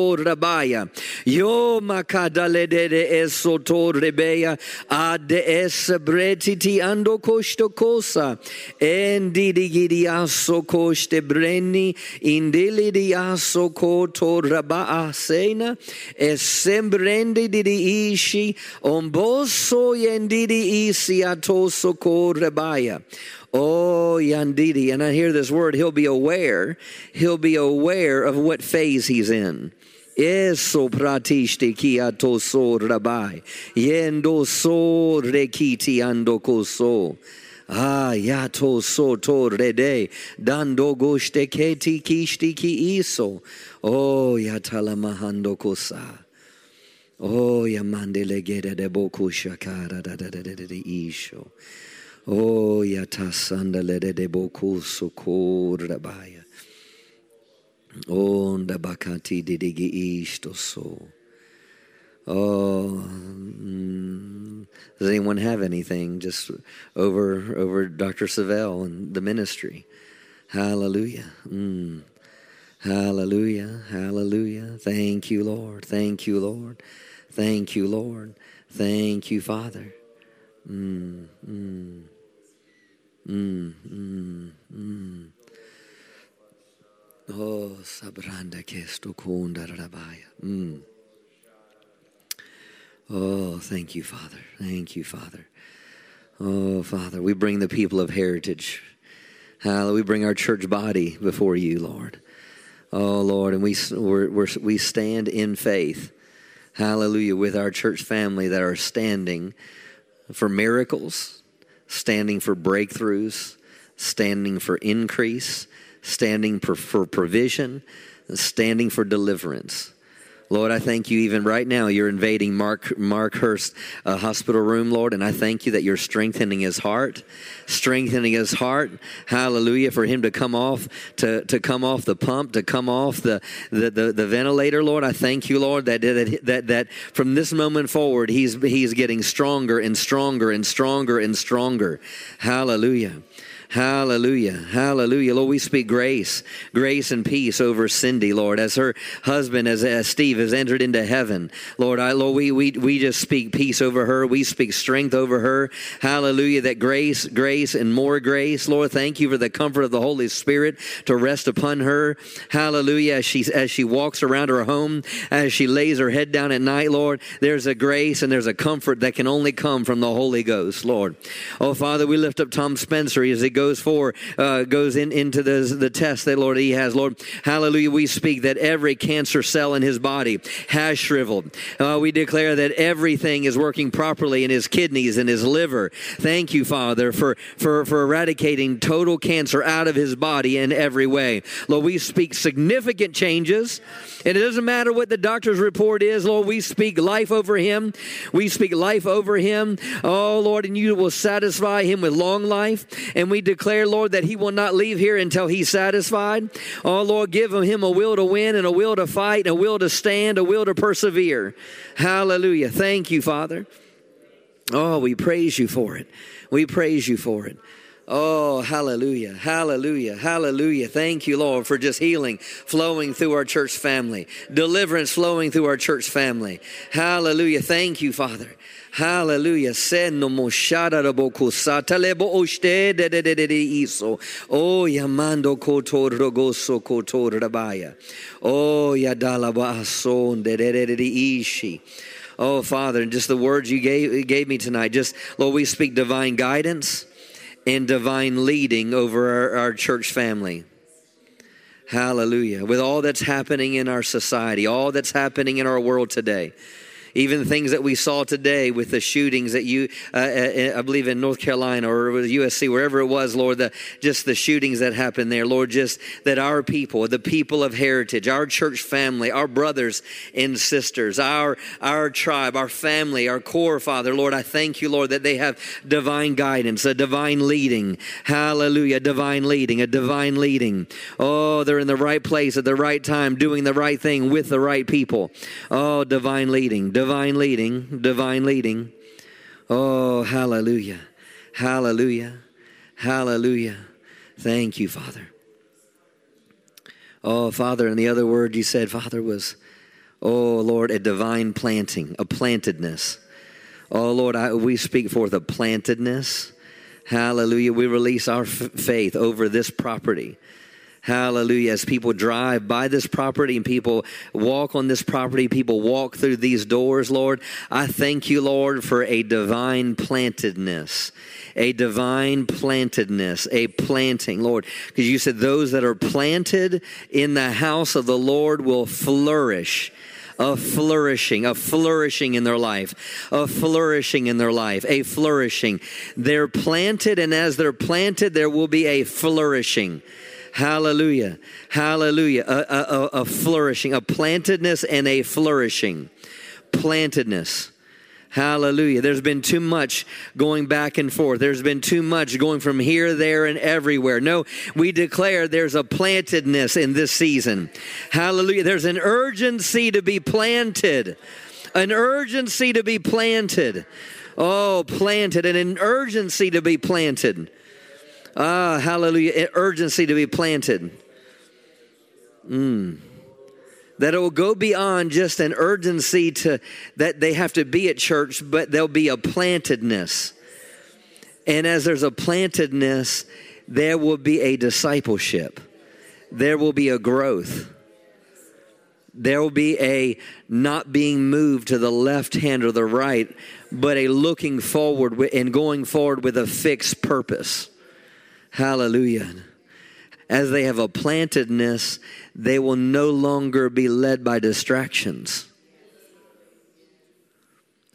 kiti rabaya. Yo makadale de esoto rebeya ad es bretiti ando kosto kosa. Endi digidi aso koste brenni indili di aso koto rabaa sena esembrende di ishi omboso yendidi isi atoso ko rabaya. Oh, Yandidi. And I hear this word, he'll be aware. He'll be aware of what phase he's in. Eso pratishti kia toso rabai. Yendo so rekiti ando koso. Ah, yato so to rede. Dando goshte keti kishti ki iso. Oh, yatala mahando kosa. Oh, yamande legede de boku shakara da da da da da isho. Oh, yatasanda lede de boku soko rabaya. Onda bakati didigi isto so. Oh, mm, does anyone have anything just over over Dr. Savelle and the ministry? Hallelujah. Mm. Hallelujah. Hallelujah. Thank you, Lord. Thank you, Lord. Thank you, Lord. Thank you, Father. Mm, mm. Mm, mm, mm. Oh, sabranda que esto rabaya. Mm. Oh, thank you, Father. Thank you, Father. Oh, Father, we bring the people of heritage. Hallelujah. We bring our church body before you, Lord. Oh, Lord, and we, we're, we're, we stand in faith. Hallelujah. With our church family that are standing for miracles, standing for breakthroughs, standing for increase, standing for, for provision, standing for deliverance. Lord, I thank you even right now. You're invading Mark Mark Hurst uh, hospital room, Lord, and I thank you that you're strengthening his heart, strengthening his heart. Hallelujah for him to come off to, to come off the pump, to come off the, the, the, the ventilator, Lord. I thank you, Lord, that, that that that from this moment forward, he's he's getting stronger and stronger and stronger and stronger. Hallelujah. Hallelujah. Hallelujah. Lord, we speak grace, grace and peace over Cindy, Lord, as her husband, as, as Steve, has entered into heaven. Lord, I, Lord, we, we, we just speak peace over her. We speak strength over her. Hallelujah. That grace, grace, and more grace. Lord, thank you for the comfort of the Holy Spirit to rest upon her. Hallelujah. As she, as she walks around her home, as she lays her head down at night, Lord, there's a grace and there's a comfort that can only come from the Holy Ghost, Lord. Oh, Father, we lift up Tom Spencer as he goes goes for uh, goes in, into the, the test that Lord he has. Lord, hallelujah, we speak that every cancer cell in his body has shriveled. Uh, we declare that everything is working properly in his kidneys and his liver. Thank you, Father, for, for, for eradicating total cancer out of his body in every way. Lord, we speak significant changes. And it doesn't matter what the doctor's report is, Lord, we speak life over him. We speak life over him. Oh, Lord, and you will satisfy him with long life. And we declare, Lord, that he will not leave here until he's satisfied. Oh, Lord, give him a will to win and a will to fight, and a will to stand, a will to persevere. Hallelujah. Thank you, Father. Oh, we praise you for it. We praise you for it. Oh, hallelujah, hallelujah, hallelujah. Thank you, Lord, for just healing flowing through our church family, deliverance flowing through our church family. Hallelujah. Thank you, Father. Hallelujah. Senno moshara rabokusa talebo oshte de de de de de iso. Oh yamando kotor rogoso kotor rabaya. Oh yadala bason de de de de de ishi. Oh Father, and just the words you gave gave me tonight. Just Lord, we speak divine guidance and divine leading over our, our church family. Hallelujah. With all that's happening in our society, all that's happening in our world today even things that we saw today with the shootings that you, uh, uh I believe in North Carolina or USC, wherever it was, Lord, the, just the shootings that happened there, Lord, just that our people, the people of heritage, our church family, our brothers and sisters, our, our tribe, our family, our core, Father, Lord, I thank you, Lord, that they have divine guidance, a divine leading. Hallelujah, divine leading, a divine leading. Oh, they're in the right place at the right time, doing the right thing with the right people. Oh, divine leading divine leading, divine leading. Oh, hallelujah, hallelujah, hallelujah. Thank you, Father. Oh, Father, and the other word you said, Father, was, oh, Lord, a divine planting, a plantedness. Oh, Lord, I, we speak forth a plantedness. Hallelujah. We release our f- faith over this property. Hallelujah. As people drive by this property and people walk on this property, people walk through these doors, Lord, I thank you, Lord, for a divine plantedness, a divine plantedness, a planting, Lord, because you said those that are planted in the house of the Lord will flourish a flourishing, a flourishing in their life, a flourishing in their life, a flourishing. They're planted, and as they're planted, there will be a flourishing. Hallelujah. Hallelujah. A, a, a, flourishing, a plantedness and a flourishing. Plantedness. Hallelujah. There's been too much going back and forth. There's been too much going from here, there, and everywhere. No, we declare there's a plantedness in this season. Hallelujah. There's an urgency to be planted. An urgency to be planted. Oh, planted. And an urgency to be planted. Ah, hallelujah. Urgency to be planted. Mm. That it will go beyond just an urgency to that they have to be at church, but there'll be a plantedness. And as there's a plantedness, there will be a discipleship, there will be a growth. There will be a not being moved to the left hand or the right, but a looking forward and going forward with a fixed purpose. Hallelujah. As they have a plantedness, they will no longer be led by distractions.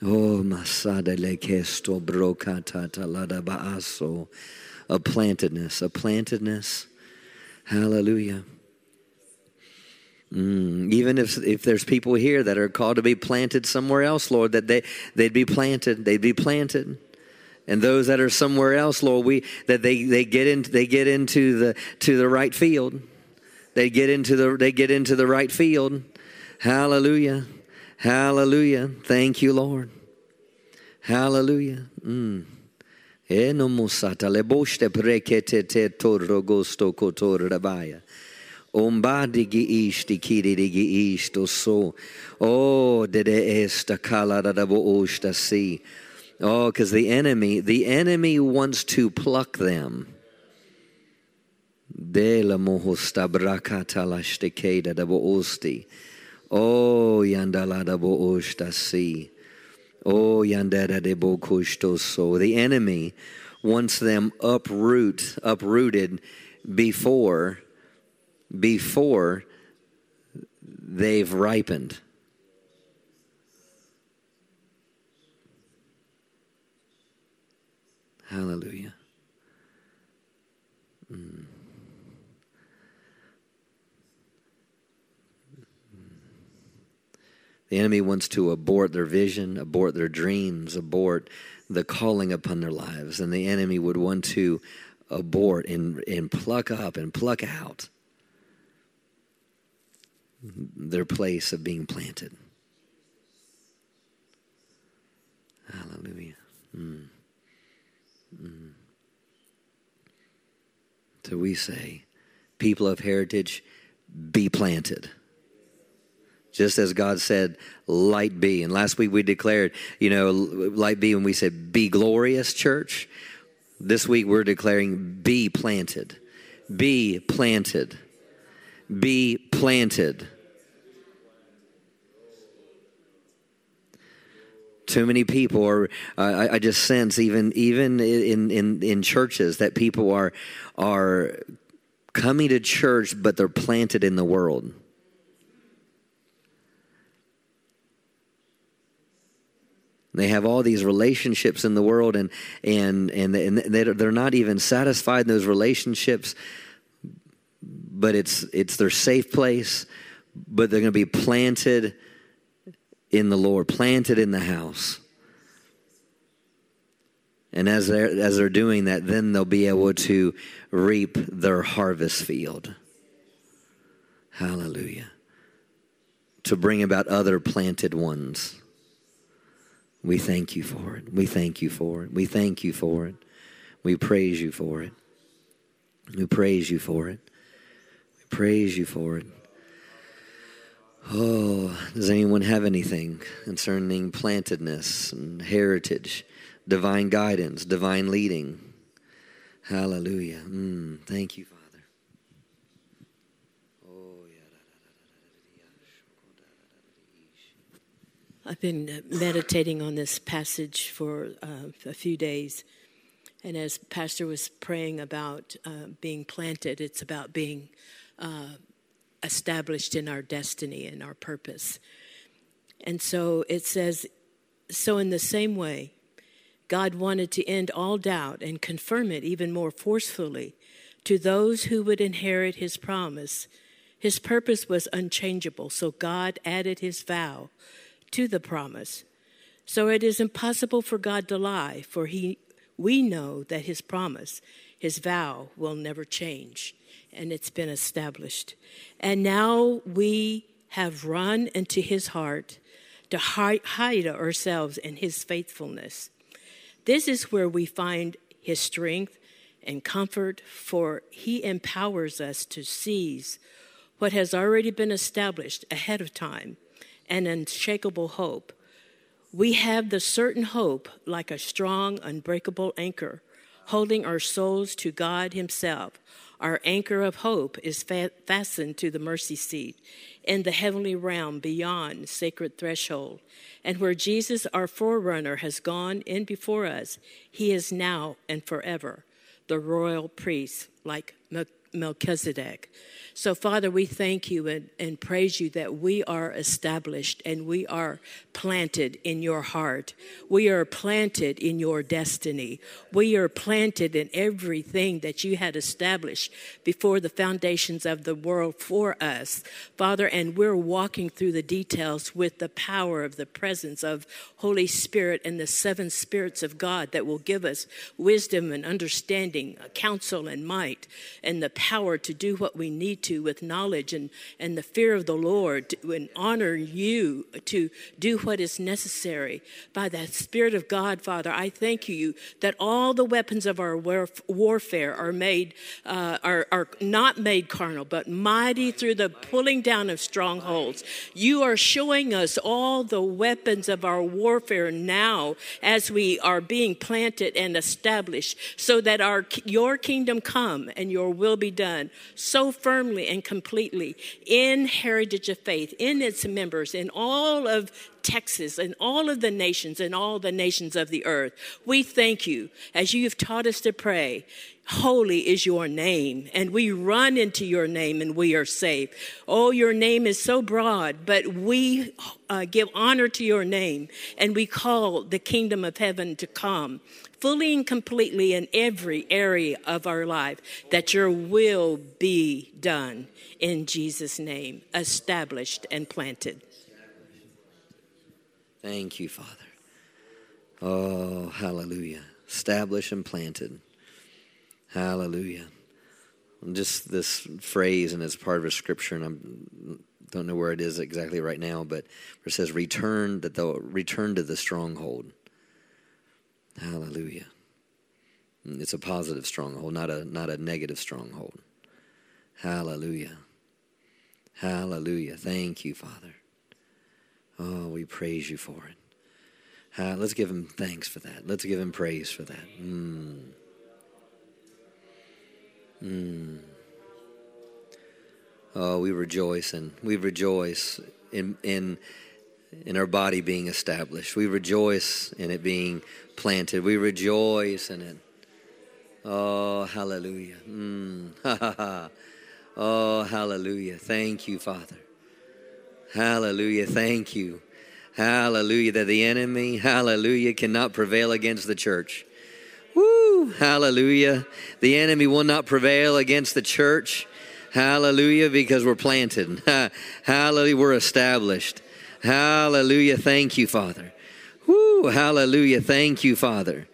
Oh, masada le kesto brokata talada baaso. A plantedness, a plantedness. Hallelujah. Mm, even if if there's people here that are called to be planted somewhere else, Lord, that they they'd be planted, they'd be planted. And those that are somewhere else, Lord, we that they, they get into they get into the to the right field. They get into the they get into the right field. Hallelujah. Hallelujah. Thank you, Lord. Hallelujah. Mm. Rabaya. Ombadigi ishti kirigi ishto so. Oh, dede esta kala da da osta si. Oh, because the enemy, the enemy wants to pluck them. De la osti. Oh, yandala da osta si. Oh, yandada de bokushto so. The enemy wants them uproot, uprooted before before they've ripened. Hallelujah. Mm. The enemy wants to abort their vision, abort their dreams, abort the calling upon their lives. And the enemy would want to abort and, and pluck up and pluck out their place of being planted. Hallelujah. Mm. Mm. So we say, people of heritage, be planted. Just as God said, light be. And last week we declared, you know, light be when we said, be glorious, church. This week we're declaring, be planted. Be planted. Be planted. Too many people are uh, I, I, just sense even even in, in in churches that people are are coming to church but they're planted in the world. They have all these relationships in the world and and and, and they're not even satisfied in those relationships but it's it's their safe place but they're going to be planted in the Lord, planted in the house. And as they're, as they're doing that, then they'll be able to reap their harvest field. Hallelujah. To bring about other planted ones. We thank you for it. We thank you for it. We thank you for it. We praise you for it. We praise you for it. We praise you for it. Oh, does anyone have anything concerning plantedness and heritage, divine guidance, divine leading? Hallelujah. Mm, thank you, Father. I've been uh, meditating on this passage for uh, a few days. And as Pastor was praying about uh, being planted, it's about being uh, established in our destiny and our purpose. And so it says, so in the same way, God wanted to end all doubt and confirm it even more forcefully to those who would inherit his promise. His purpose was unchangeable, so God added his vow to the promise. So it is impossible for God to lie, for he, we know that his promise, his vow, will never change and it's been established. And now we have run into his heart to hide ourselves in his faithfulness. This is where we find his strength and comfort, for he empowers us to seize what has already been established ahead of time an unshakable hope. We have the certain hope, like a strong, unbreakable anchor, holding our souls to God Himself. Our anchor of hope is fa- fastened to the mercy seat in the heavenly realm beyond sacred threshold. And where Jesus, our forerunner, has gone in before us, he is now and forever the royal priest, like. So, Father, we thank you and, and praise you that we are established and we are planted in your heart. We are planted in your destiny. We are planted in everything that you had established before the foundations of the world for us, Father, and we're walking through the details with the power of the presence of Holy Spirit and the seven spirits of God that will give us wisdom and understanding, counsel and might, and the power to do what we need to with knowledge and, and the fear of the Lord and honor you to do what is necessary. By the Spirit of God, Father, I thank you that all the weapons of our warfare are made, uh, are, are not made carnal, but mighty through the pulling down of strongholds. You are showing us all the weapons of our warfare now as we are being planted and established so that our, your kingdom come and your will be done so firmly and completely in Heritage of Faith, in its members, in all of Texas and all of the nations and all the nations of the earth. We thank you as you've taught us to pray. Holy is your name, and we run into your name and we are saved. Oh, your name is so broad, but we uh, give honor to your name and we call the kingdom of heaven to come fully and completely in every area of our life, that your will be done in Jesus' name, established and planted. Thank you, Father. Oh, hallelujah. Established and planted. Hallelujah. Just this phrase, and it's part of a scripture, and I don't know where it is exactly right now, but it says, "Return that they'll return to the stronghold." Hallelujah. It's a positive stronghold, not a not a negative stronghold. Hallelujah. Hallelujah. Thank you, Father. Oh, we praise you for it. Uh, let's give him thanks for that. Let's give him praise for that. Mm. Mm. Oh, we rejoice and we rejoice in in in our body being established. We rejoice in it being planted. We rejoice in it. Oh, hallelujah. Mm. <laughs> oh, hallelujah. Thank you, Father. Hallelujah. Thank you. Hallelujah. That the enemy, hallelujah, cannot prevail against the church. Woo! Hallelujah. The enemy will not prevail against the church. Hallelujah, because we're planted. <laughs> Hallelujah, we're established. Hallelujah. Thank you, Father. Hallelujah. Thank you, Father.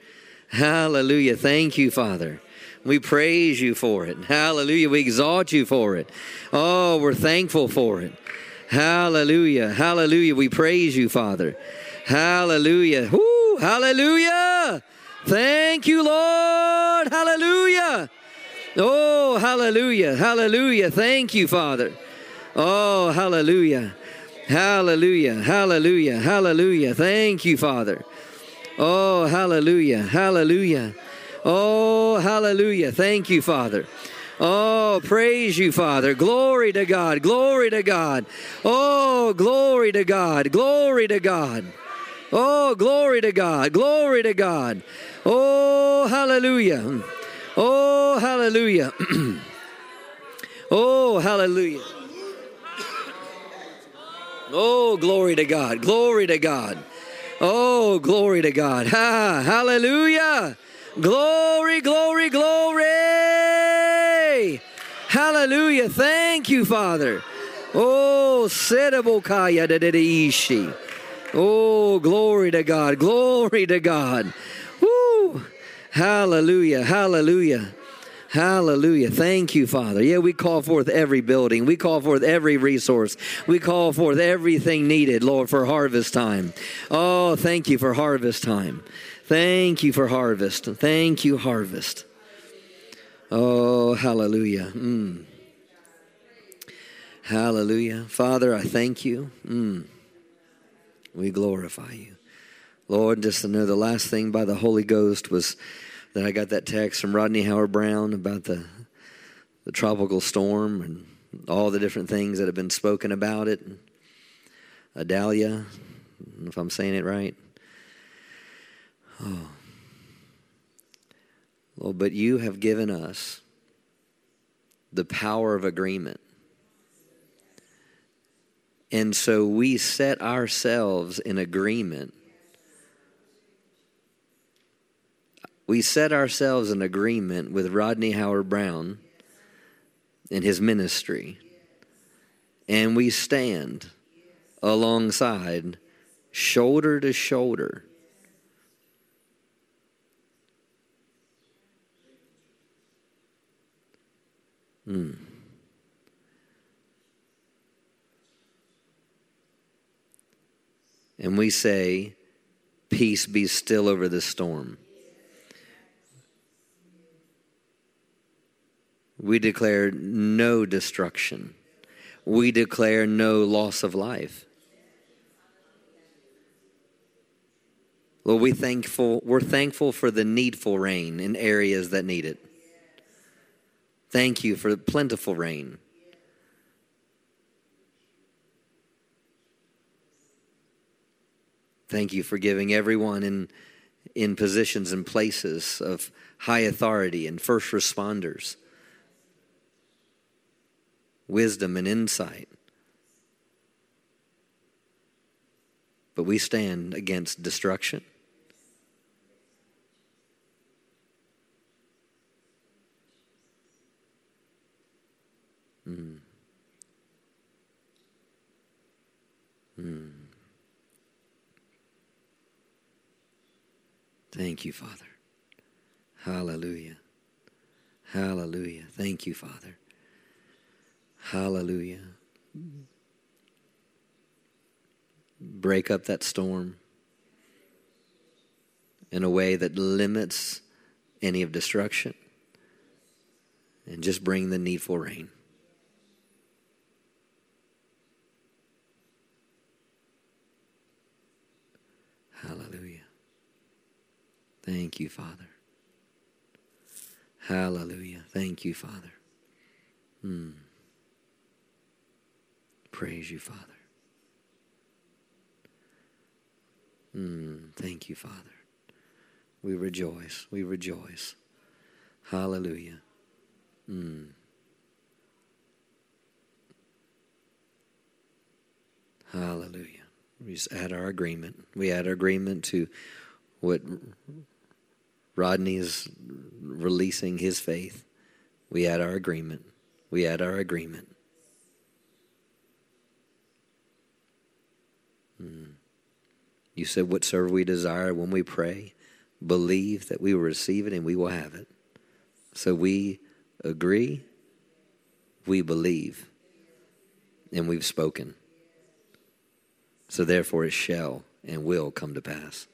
Hallelujah. Thank you, Father. We praise you for it. Hallelujah. We exalt you for it. Oh, we're thankful for it. Hallelujah. Hallelujah. We praise you, Father. Hallelujah. Woo! Hallelujah. Thank you, Lord. Hallelujah. Oh, hallelujah. Hallelujah. Thank you, Father. Oh, hallelujah. Hallelujah. Hallelujah. Hallelujah. Thank you, Father. Oh, hallelujah. Hallelujah. Oh, hallelujah. Thank you, Father. Oh, praise you, Father. Glory to God. Glory to God. Oh, glory to God. Glory to God. Oh, glory to God. Glory to God. Oh, hallelujah. Oh, hallelujah. <clears throat> oh, hallelujah. Oh, glory to God. Glory to God. Oh, glory to God. Ha, hallelujah. Glory, glory, glory. Hallelujah. Thank you, Father. Oh, Sedabokaya Ishi. Oh, glory to God. Glory to God. Woo. Hallelujah. Hallelujah. Hallelujah. Thank you, Father. Yeah, we call forth every building. We call forth every resource. We call forth everything needed, Lord, for harvest time. Oh, thank you for harvest time. Thank you for harvest. Thank you, harvest. Oh, hallelujah. Mm. Hallelujah. Father, I thank you. Mm. We glorify you. Lord, just to know the last thing by the Holy Ghost was that I got that text from Rodney Howard-Browne about the the tropical storm and all the different things that have been spoken about it. Adalia, if I'm saying it right. Oh. Well, but you have given us the power of agreement. And so we set ourselves in agreement. We set ourselves in agreement with Rodney Howard-Browne in his ministry. And we stand alongside, shoulder to shoulder. Hmm. And we say, Peace be still over the storm. We declare no destruction. We declare no loss of life. Lord, we thankful, we're thankful for the needful rain in areas that need it. Thank you for the plentiful rain. Thank you for giving everyone in, in positions and places of high authority and first responders wisdom and insight. But we stand against destruction. Mm. Mm. Thank you, Father. Hallelujah. Hallelujah. Thank you, Father. Hallelujah. Break up that storm in a way that limits any of destruction and just bring the needful rain. Hallelujah. Thank you, Father. Hallelujah. Thank you, Father. Hmm. Praise you, Father. Mm, thank you, Father. We rejoice. We rejoice. Hallelujah. Mm. Hallelujah. We just add our agreement. We add our agreement to what Rodney is releasing his faith. We add our agreement. We add our agreement. You said, Whatsoever we desire when we pray, believe that we will receive it and we will have it. So we agree, we believe, and we've spoken. So therefore it shall and will come to pass.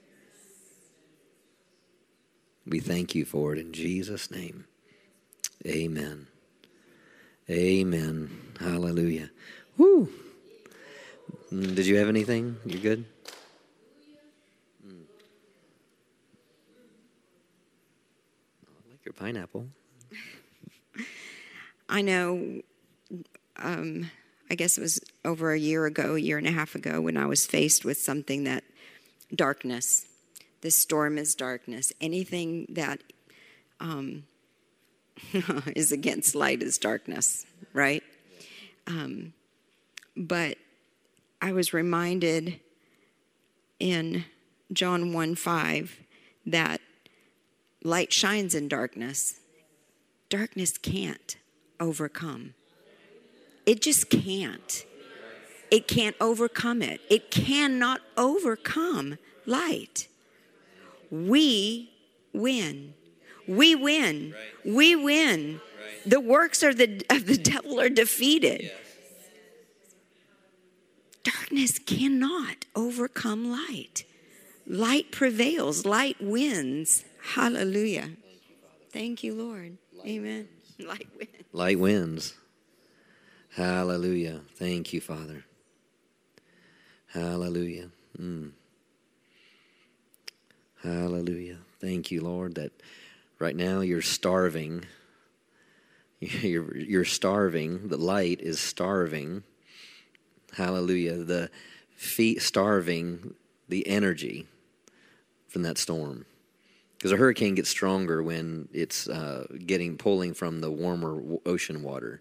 We thank you for it in Jesus' name. Amen. Amen. Hallelujah. Woo. Mm, did you have anything? You good? Mm. I like pineapple. <laughs> I know, um, I guess it was over a year ago, a year and a half ago, when I was faced with something that darkness, this storm is darkness. Anything that um, <laughs> is against light is darkness, right? Um, but I was reminded in John 1 5 that light shines in darkness. Darkness can't overcome. It just can't. It can't overcome it. It cannot overcome light. We win. We win. We win. The works of the, of the devil are defeated. Darkness cannot overcome light. Light prevails, light wins. Hallelujah. Thank you, Lord. Amen. <laughs> Light wins. Light wins. Hallelujah. Thank you, Father. Hallelujah. Mm. Hallelujah. Thank you, Lord, that Right now, you're starving. <laughs> You're, you're starving. The light is starving. Hallelujah. The feet starving the energy from that storm. Because a hurricane gets stronger when it's uh, getting pulling from the warmer ocean water,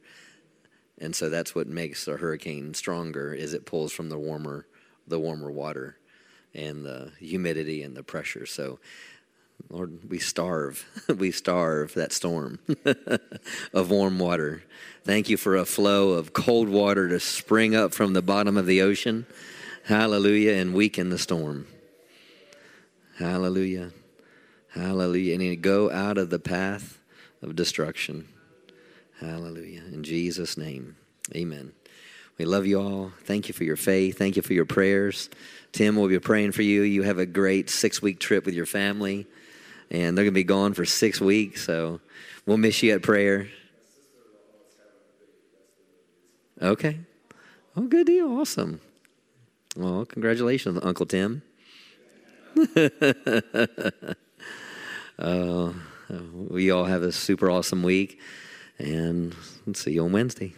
and so that's what makes a hurricane stronger. Is it pulls from the warmer the warmer water, and the humidity and the pressure. So, Lord, we starve, <laughs> we starve that storm <laughs> of warm water. Thank you for a flow of cold water to spring up from the bottom of the ocean. Hallelujah, and weaken the storm. Hallelujah. Hallelujah. And go out of the path of destruction. Hallelujah. In Jesus' name, amen. We love you all. Thank you for your faith. Thank you for your prayers. Tim will be praying for you. You have a great six week trip with your family, and they're going to be gone for six weeks, so we'll miss you at prayer. Okay. Oh, good deal. Awesome. Well, congratulations, Uncle Tim. <laughs> uh, we all have a super awesome week, and see you on Wednesday.